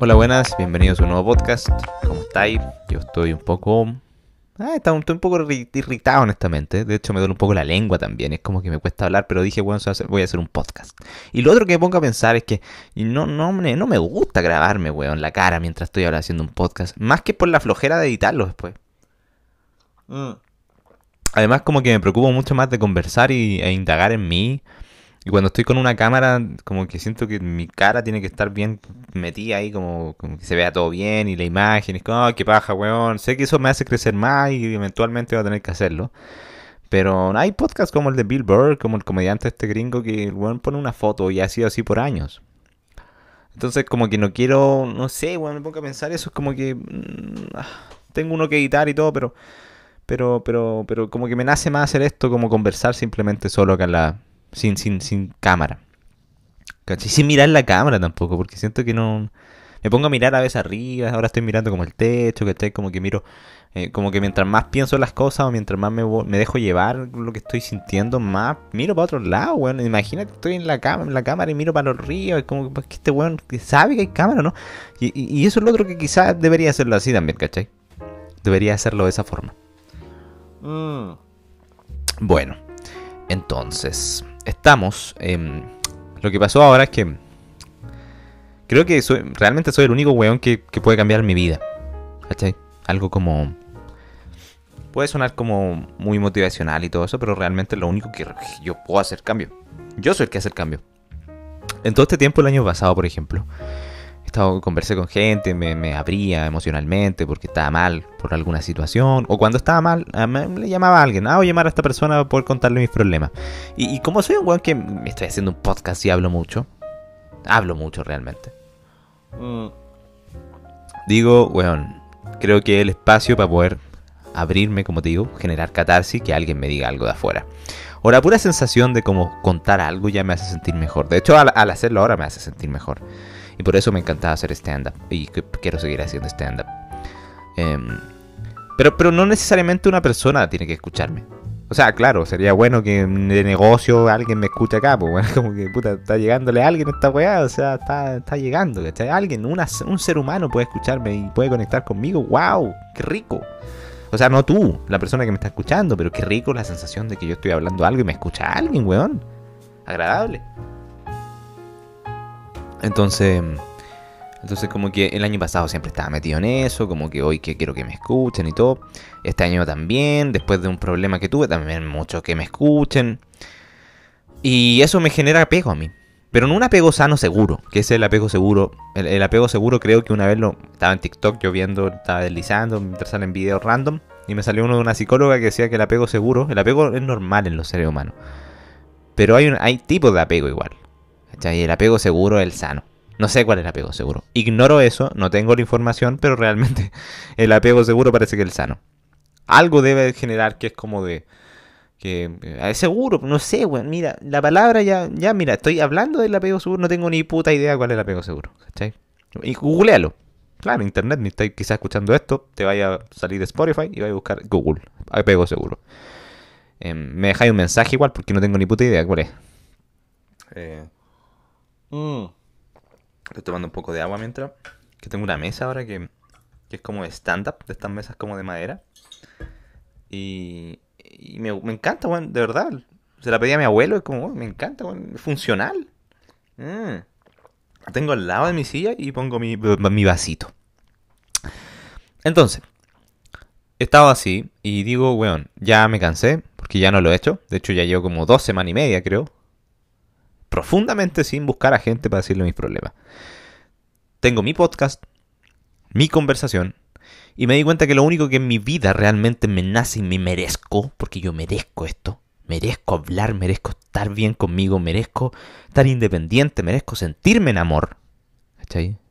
Hola, buenas, bienvenidos a un nuevo podcast. ¿Cómo estáis? Yo estoy un poco. Ah, estoy un poco irritado, honestamente. De hecho, me duele un poco la lengua también. Es como que me cuesta hablar, pero dije, bueno, voy a hacer un podcast. Y lo otro que me pongo a pensar es que no, no, no me gusta grabarme, weón, la cara mientras estoy ahora haciendo un podcast. Más que por la flojera de editarlo después. Mm. Además, como que me preocupo mucho más de conversar y, e indagar en mí y cuando estoy con una cámara, como que siento que mi cara tiene que estar bien metida ahí, como, como que se vea todo bien y la imagen, es como, oh, qué paja, weón. Sé que eso me hace crecer más y eventualmente voy a tener que hacerlo. Pero hay podcasts como el de Bill Burr, como el comediante este gringo, que el weón pone una foto y ha sido así por años. Entonces, como que no quiero, no sé, weón, me pongo a pensar eso, es como que mm, ah, tengo uno que editar y todo, pero, pero, pero, pero como que me nace más hacer esto, como conversar simplemente solo acá en la sin, sin, sin cámara. ¿Cachai? Sin mirar la cámara tampoco, porque siento que no... Me pongo a mirar a veces arriba, ahora estoy mirando como el techo, ¿cachai? Como que miro, eh, como que mientras más pienso las cosas o mientras más me, me, dejo llevar lo que estoy sintiendo, más miro para otro lado, weón. Imagínate, estoy en la, cama, en la cámara y miro para los ríos, es como que este weón sabe que hay cámara, ¿no? Y, y eso es lo otro que quizás debería hacerlo así también, ¿cachai? Debería hacerlo de esa forma. Mm. Bueno, entonces estamos. Lo que pasó ahora es que. Creo que soy, realmente soy el único weón que, puede cambiar mi vida. ¿Cachai? Algo como. Puede sonar como muy motivacional y todo eso, pero realmente lo único que yo puedo hacer cambio. Yo soy el que hace el cambio. En todo este tiempo, el año pasado, por ejemplo, estado, conversé con gente, me, abría emocionalmente porque estaba mal por alguna situación, o cuando estaba mal, ah, le llamaba a alguien, ah, voy a llamar a esta persona para poder contarle mis problemas. Y, como soy un weón que me estoy haciendo un podcast y hablo mucho, hablo mucho realmente. Mm. Digo, weón, creo que el espacio para poder abrirme, como te digo, generar catarsis, que alguien me diga algo de afuera. O la pura sensación de como contar algo ya me hace sentir mejor. De hecho, al, al hacerlo ahora me hace sentir mejor. Y por eso me encantaba hacer stand-up. Y quiero seguir haciendo stand-up. Em, pero, pero no necesariamente una persona tiene que escucharme. O sea, claro, sería bueno que de negocio alguien me escuche acá, pues bueno, como que puta, está llegándole a alguien esta weá, o sea, está, está llegando, ¿cachai? Alguien, un ser humano puede escucharme y puede conectar conmigo, wow, qué rico. O sea, no tú, la persona que me está escuchando, pero qué rico la sensación de que yo estoy hablando algo y me escucha alguien, weón. Agradable. Entonces, entonces como que el año pasado siempre estaba metido en eso, como que hoy que quiero que me escuchen y todo. Este año también, después de un problema que tuve, también muchos que me escuchen. Y eso me genera apego a mí. Pero no un apego sano seguro, que es el apego seguro. El, apego seguro creo que una vez lo estaba en TikTok yo viendo, estaba deslizando mientras salen videos random. Y me salió uno de una psicóloga que decía que el apego seguro, el apego es normal en los seres humanos. Pero hay, un, hay tipos de apego igual. Y el apego seguro es el sano. No sé cuál es el apego seguro. Ignoro eso, no tengo la información, pero realmente el apego seguro parece que es el sano. Algo debe generar que es como de... Que eh, es seguro, no sé, weón. Mira, la palabra ya, ya, mira, estoy hablando del apego seguro, no tengo ni puta idea cuál es el apego seguro. ¿Cachai? Y googlealo. Claro, internet, ni estáis quizás escuchando esto, te vaya a salir de Spotify y vaya a buscar Google, apego seguro. Em, me dejáis un mensaje igual porque no tengo ni puta idea cuál es. Eh, Mm. Estoy tomando un poco de agua mientras. Que tengo una mesa ahora que, es como stand-up, de estas mesas como de madera. Y, me, encanta, weón, de verdad. Se la pedí a mi abuelo, es como, me encanta, weón, funcional. Mm. tengo al lado de mi silla y pongo mi, mi vasito. Entonces, estaba así y digo, weón, ya me cansé, porque ya no lo he hecho. De hecho, ya llevo como dos semanas y media, creo, profundamente sin buscar a gente para decirle mis problemas. Tengo mi podcast, mi conversación, y me di cuenta que lo único que en mi vida realmente me nace y me merezco, porque yo merezco esto, merezco hablar, merezco estar bien conmigo, merezco estar independiente, merezco sentirme en amor.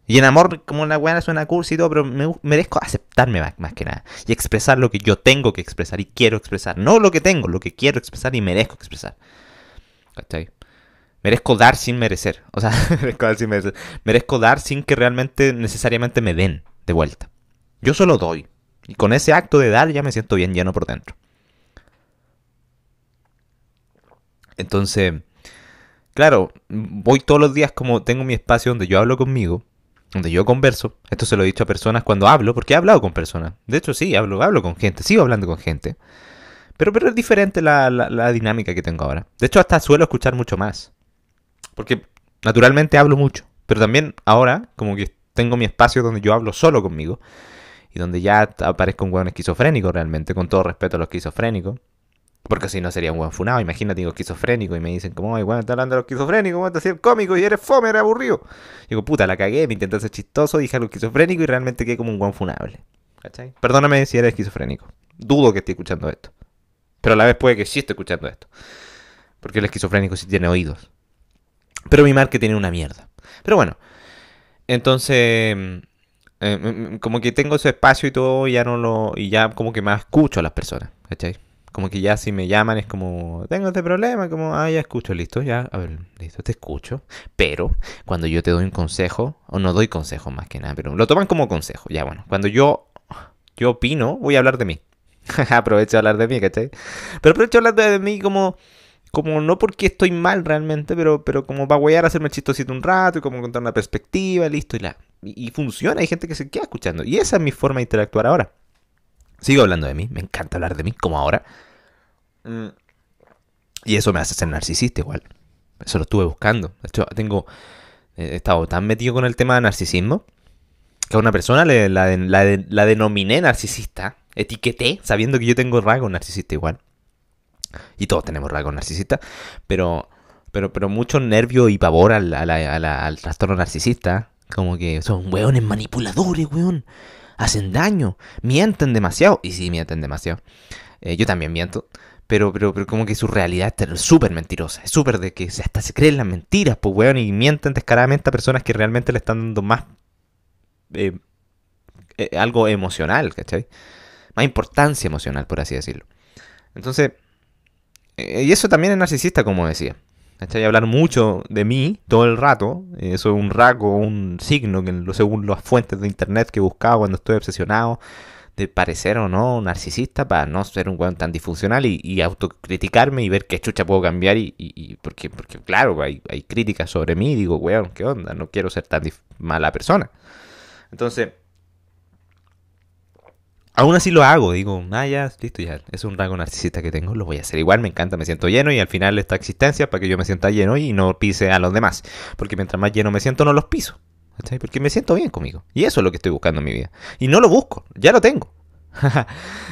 Y en amor, como una buena suena cursi y todo, pero me, merezco aceptarme más, más, que nada. Y expresar lo que yo tengo que expresar y quiero expresar. No lo que tengo, lo que quiero expresar y merezco expresar. ¿Cachai? Merezco dar sin merecer. O sea, merezco dar sin merecer. Merezco dar sin que realmente necesariamente me den de vuelta. Yo solo doy. Y con ese acto de dar ya me siento bien lleno por dentro. Entonces, claro, voy todos los días como tengo mi espacio donde yo hablo conmigo. donde yo converso, esto se lo he dicho a personas cuando hablo, porque he hablado con personas. De hecho, sí, hablo, hablo con gente, sigo hablando con gente. Pero, pero es diferente la, la, dinámica que tengo ahora. De hecho, hasta suelo escuchar mucho más. Porque naturalmente hablo mucho. Pero también ahora, como que tengo mi espacio donde yo hablo solo conmigo. Y donde ya aparezco un hueón esquizofrénico realmente, con todo respeto a los esquizofrénicos. Porque si no sería un buen funado. Imagínate, digo esquizofrénico y me dicen, como, ay, bueno, está hablando de los esquizofrénicos, ¿cómo te cómico y eres fome, eres aburrido? digo, puta, la cagué, me intenté ser chistoso, dije algo esquizofrénico y realmente quedé como un buen funable. ¿Cachai? Perdóname si eres esquizofrénico. Dudo que esté escuchando esto. Pero a la vez puede que sí esté escuchando esto. Porque el esquizofrénico sí tiene oídos. Pero mi marca tiene una mierda. Pero bueno. Entonces. Mm, eh, mm, mm, como que tengo ese espacio y todo, ya no lo. Y ya como que más escucho a las personas. ¿Cachai? Como que ya si me llaman es como, tengo este problema, como, ah, ya escucho, listo, ya, a ver, listo, te escucho. Pero cuando yo te doy un consejo, o no doy consejo más que nada, pero lo toman como consejo, ya bueno, cuando yo, yo opino, voy a hablar de mí. aprovecho de hablar de mí, ¿cachai? Pero aprovecho de hablar de mí como, como no porque estoy mal realmente, pero, pero como para a hacerme chistosito un rato y como contar una perspectiva, listo, y la. Y, funciona, hay gente que se queda escuchando. Y esa es mi forma de interactuar ahora. Sigo hablando de mí, me encanta hablar de mí, como ahora. Mm. Y eso me hace ser narcisista igual. Eso lo estuve buscando. De hecho, tengo. He estado tan metido con el tema de narcisismo que a una persona la, la denominé narcisista etiqueté, sabiendo que yo tengo rasgos narcisista igual. Y todos tenemos rasgos narcisistas, pero, pero, pero mucho nervio y pavor al, al trastorno narcisista. Como que son weones manipuladores, weón. Hacen daño, mienten demasiado. Y sí, mienten demasiado. Eh, yo también miento. Pero, pero, pero como que su realidad es súper mentirosa. Es súper de que hasta se creen las mentiras, pues, weón. Y mienten descaradamente a personas que realmente le están dando más... Eh, eh, algo emocional, ¿cachai? más importancia emocional, por así decirlo. Entonces, y eso también es narcisista, como decía. ¿Cachai? Hablar mucho de mí todo el rato, eso es un rasgo, un signo, que según las fuentes de internet que buscaba cuando estoy obsesionado, de parecer o no narcisista para no ser un weón tan disfuncional y, autocriticarme y ver qué chucha puedo cambiar y, porque, porque claro, hay, hay críticas sobre mí y digo, weón, ¿qué onda? No quiero ser tan mala persona. Entonces, Aún así lo hago, digo, ah, ya, listo, ya, es un rango narcisista que tengo, lo voy a hacer igual, me encanta, me siento lleno y al final esta existencia para que yo me sienta lleno y no pise a los demás. Porque mientras más lleno me siento, no los piso. Porque me siento bien conmigo. Y eso es lo que estoy buscando en mi vida. Y no lo busco, ya lo tengo.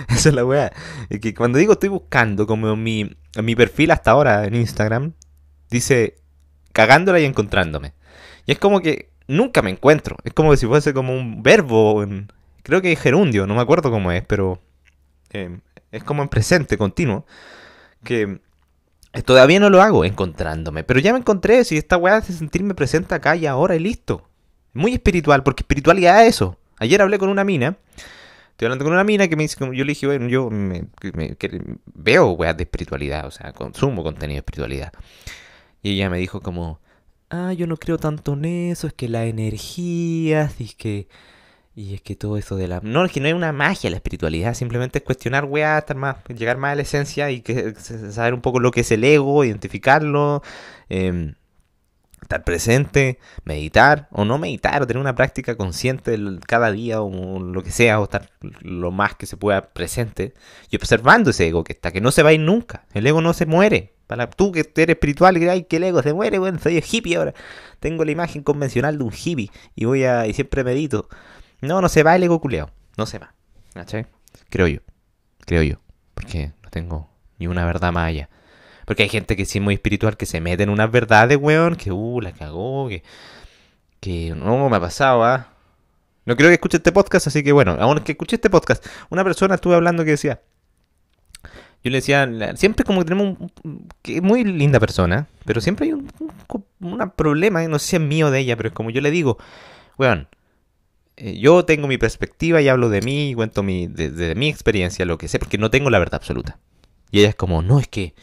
Esa es la weá. Que cuando digo estoy buscando, como mi, mi perfil hasta ahora en Instagram, dice cagándola y encontrándome. Y es como que nunca me encuentro. Es como si fuese como un verbo en, creo que es gerundio, no me acuerdo cómo es, pero eh, es como en presente continuo, que todavía no lo hago encontrándome, pero ya me encontré, si esta weá de sentirme presente acá y ahora y listo. Muy espiritual, porque espiritualidad es eso. Ayer hablé con una mina, estoy hablando con una mina que me dice, yo le dije, bueno, yo me, veo weá de espiritualidad, o sea, consumo contenido de espiritualidad. Y ella me dijo como, ah, yo no creo tanto en eso, es que la energía, es que y es que todo eso de la... No, es que no hay una magia la espiritualidad, simplemente es cuestionar, weá, estar más, llegar más a la esencia y que, saber un poco lo que es el ego, identificarlo, em, estar presente, meditar o no meditar, o tener una práctica consciente cada día o lo que sea, o estar lo más que se pueda presente y observando ese ego que está, que no se va a ir nunca. El ego no se muere. Para tú que eres espiritual y ay, que el ego se muere, bueno, soy hippie ahora. Tengo la imagen convencional de un hippie y voy a y siempre medito. No, no se va el ego culeado. No se va. Creo yo. Creo yo. Porque no tengo ni una verdad más allá. Porque hay gente que sí es muy espiritual que se mete en unas verdades, weón. Que, uh, la cagó. Que, que no me ha pasado, ¿ah? No creo que escuche este podcast, así que bueno, aún que escuche este podcast, una persona estuve hablando que decía, yo le decía, siempre como que tenemos un, que muy linda persona, pero siempre hay un, un, problema, no sé si es mío de ella, pero es como yo le digo, weón, eh, yo tengo mi perspectiva y hablo de mí cuento mi, de, mi experiencia, lo que sé, porque no tengo la verdad absoluta. Y ella es como, no, es que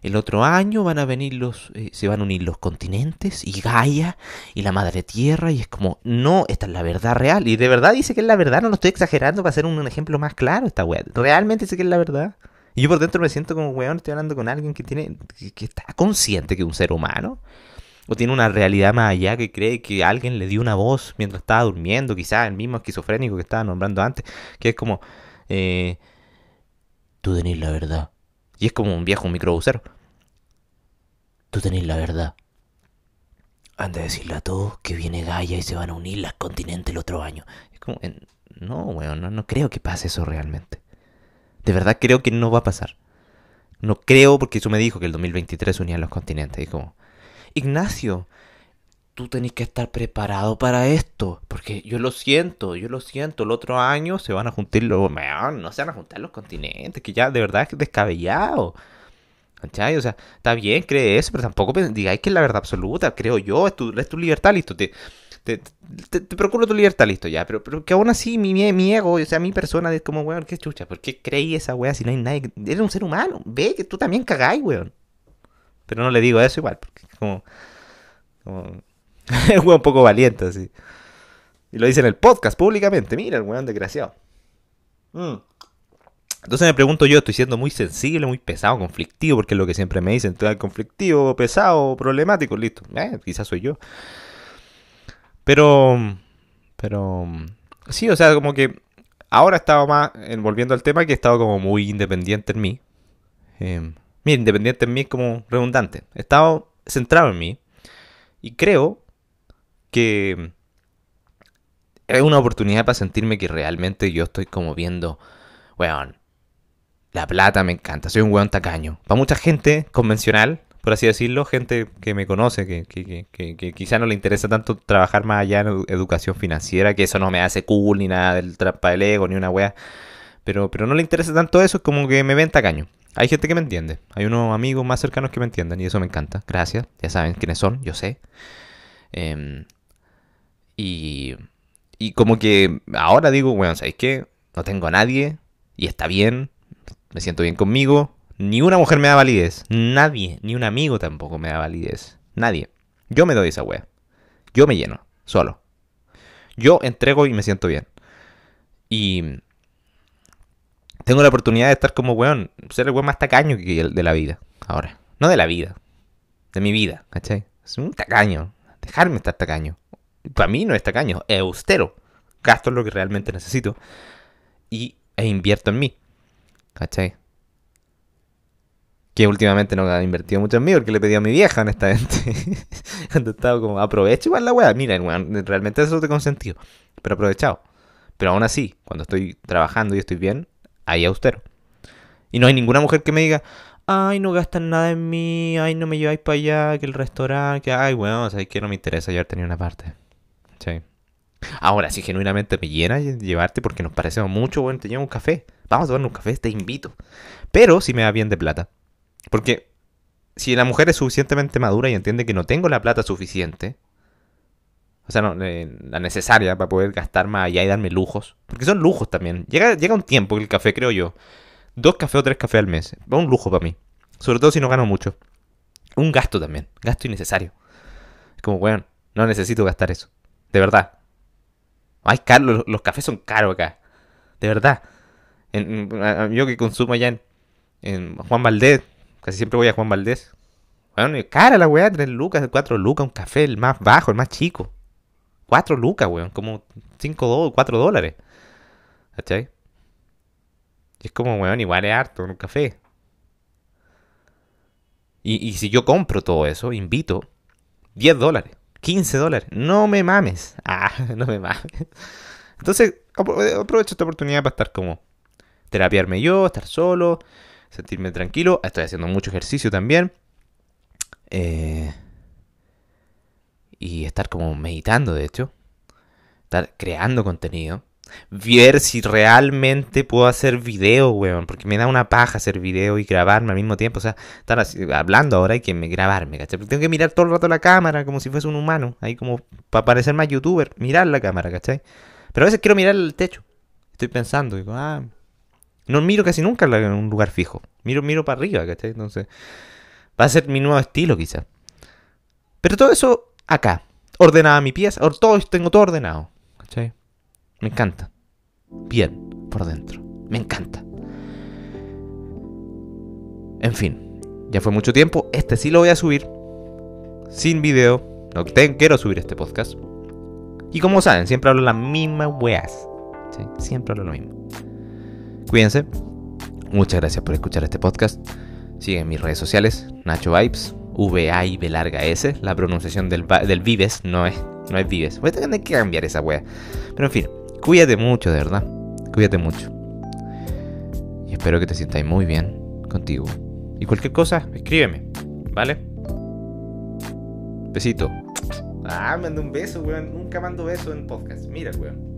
el otro año van a venir los, eh, se van a unir los continentes y Gaia y la madre tierra y es como, no, esta es la verdad real. Y de verdad dice que es la verdad, no lo estoy exagerando para hacer un, ejemplo más claro esta weá. Realmente dice que es la verdad. Y yo por dentro me siento como, weón, estoy hablando con alguien que tiene, que, que está consciente que es un ser humano O tiene una realidad más allá que cree que alguien le dio una voz mientras estaba durmiendo, quizás el mismo esquizofrénico que estaba nombrando antes, que es como, eh, tú tenés la verdad. Y es como un viejo microbusero. Tú tenés la verdad. Anda a decirle a todos que viene Gaia y se van a unir las continentes el otro año. Es como, no, weón, no, no creo que pase eso realmente. De verdad creo que no va a pasar. No creo porque eso me dijo que el 2023 unían los continentes. Y como, Ignacio, tú tenés que estar preparado para esto. Porque yo lo siento, yo lo siento. El otro año se van a juntar los... No se van a juntar los continentes, que ya de verdad es descabellado. ¿Cachai? O sea, está bien, cree eso, pero tampoco digáis que es la verdad absoluta, creo yo, es tu, es tu libertad, listo. Te, te, te, procuro tu libertad, listo, ya. Pero, pero que aún así mi, mi, ego, o sea, mi persona es como, weón, qué chucha, ¿por qué creí esa weá si no hay nadie? Eres un ser humano, ve que tú también cagáis, weón. Pero no le digo eso igual, porque es como. como es un poco valiente, así. Y lo dice en el podcast públicamente, mira, el weón desgraciado. Mm. Entonces me pregunto yo, estoy siendo muy sensible, muy pesado, conflictivo, porque es lo que siempre me dicen, estoy conflictivo, pesado, problemático, listo. Eh, quizás soy yo. Pero, pero, sí, o sea, como que ahora he estado más, volviendo al tema, que he estado como muy independiente en mí. Eh, mira, independiente en mí es como redundante. He estado centrado en mí y creo que es una oportunidad para sentirme que realmente yo estoy como viendo, weón, la plata me encanta, soy un weón tacaño. Para mucha gente convencional, por así decirlo, gente que me conoce, que, que, que, que, quizá no le interesa tanto trabajar más allá en educación financiera, que eso no me hace cool ni nada del trampa del ego ni una wea. Pero, pero no le interesa tanto eso, es como que me ven tacaño. Hay gente que me entiende, hay unos amigos más cercanos que me entienden y eso me encanta. Gracias, ya saben quiénes son, yo sé. Em, y, y como que ahora digo, bueno, ¿sabéis qué? No tengo a nadie y está bien, me siento bien conmigo. Ni una mujer me da validez. Nadie, ni un amigo tampoco me da validez. Nadie. Yo me doy esa wea. Yo me lleno, solo. Yo entrego y me siento bien. Y tengo la oportunidad de estar como weón, ser el weón más tacaño que el de la vida. Ahora. No de la vida. De mi vida, ¿cachai? Es un tacaño. Dejarme estar tacaño. Para mí no es tacaño, es austero. Gasto lo que realmente necesito. Y e invierto en mí. ¿Cachai? Que últimamente no ha invertido mucho en mí porque le pedí a mi vieja, honestamente. Cuando estaba como, aprovecho igual la weá. Mira, realmente eso te consentido. Pero aprovechado. Pero aún así, cuando estoy trabajando y estoy bien, ahí austero. Y no hay ninguna mujer que me diga, ay, no gastan nada en mí, ay, no me lleváis para allá, que el restaurante, que, ay, bueno, o sea, que no me interesa llevarte ni una parte. Sí. Ahora, si genuinamente me llena llevarte porque nos parecemos mucho, bueno, te llevo un café. Vamos a tomar un café, te invito. Pero si me da bien de plata. Porque si la mujer es suficientemente madura y entiende que no tengo la plata suficiente, o sea, no, eh, la necesaria para poder gastar más allá y darme lujos, porque son lujos también. Llega, llega un tiempo que el café, creo yo, dos cafés o tres cafés al mes, va un lujo para mí. Sobre todo si no gano mucho. Un gasto también, gasto innecesario. Es como, bueno, no necesito gastar eso. De verdad. Ay, caro, los, cafés son caros acá. De verdad. yo que consumo allá en, Juan Valdés, casi siempre voy a Juan Valdés. Bueno, cara la weá, 3 lucas, 4 lucas, un café, el más bajo, el más chico. 4 lucas, weón, como 5 4 dólares. ¿Cachai? Y es como, weón, igual es harto un café. Y, y si yo compro todo eso, invito 10 dólares. 15 dólares. No me mames. Ah, no me mames. Entonces, aprovecho esta oportunidad para estar como terapiarme yo, estar solo, sentirme tranquilo. Estoy haciendo mucho ejercicio también. Eh, y estar como meditando, de hecho. Estar creando contenido ver si realmente puedo hacer video, weón. Porque me da una paja hacer video y grabarme al mismo tiempo. O sea, estar hablando ahora y que me grabarme, ¿cachai? Porque tengo que mirar todo el rato la cámara como si fuese un humano. Ahí como para parecer más youtuber. Mirar la cámara, ¿cachai? Pero a veces quiero mirar el techo. Estoy pensando, digo, ah. No miro casi nunca en un lugar fijo. Miro, miro para arriba, ¿cachai? Entonces, va a ser mi nuevo estilo, quizá. Pero todo eso acá. Ordenada mi pieza. Todo, tengo todo ordenado. Me encanta. Bien, por dentro. Me encanta. En fin, ya fue mucho tiempo. Este sí lo voy a subir. sin video. No te- quiero subir este podcast. Y como saben, siempre hablo las mismas weas. Siempre hablo lo mismo. Cuídense. Muchas gracias por escuchar este podcast. Siguen mis redes sociales, Nacho Vibes, V-A y B larga S. La pronunciación del, del Vives no es, no es Vives. Voy a tener que cambiar esa wea. Pero en fin, cuídate mucho, de verdad. Cuídate mucho. Y espero que te sientas muy bien contigo. Y cualquier cosa, escríbeme. ¿Vale? Besito. Ah, mando un beso, weón. Nunca mando beso en podcast. Mira, weón.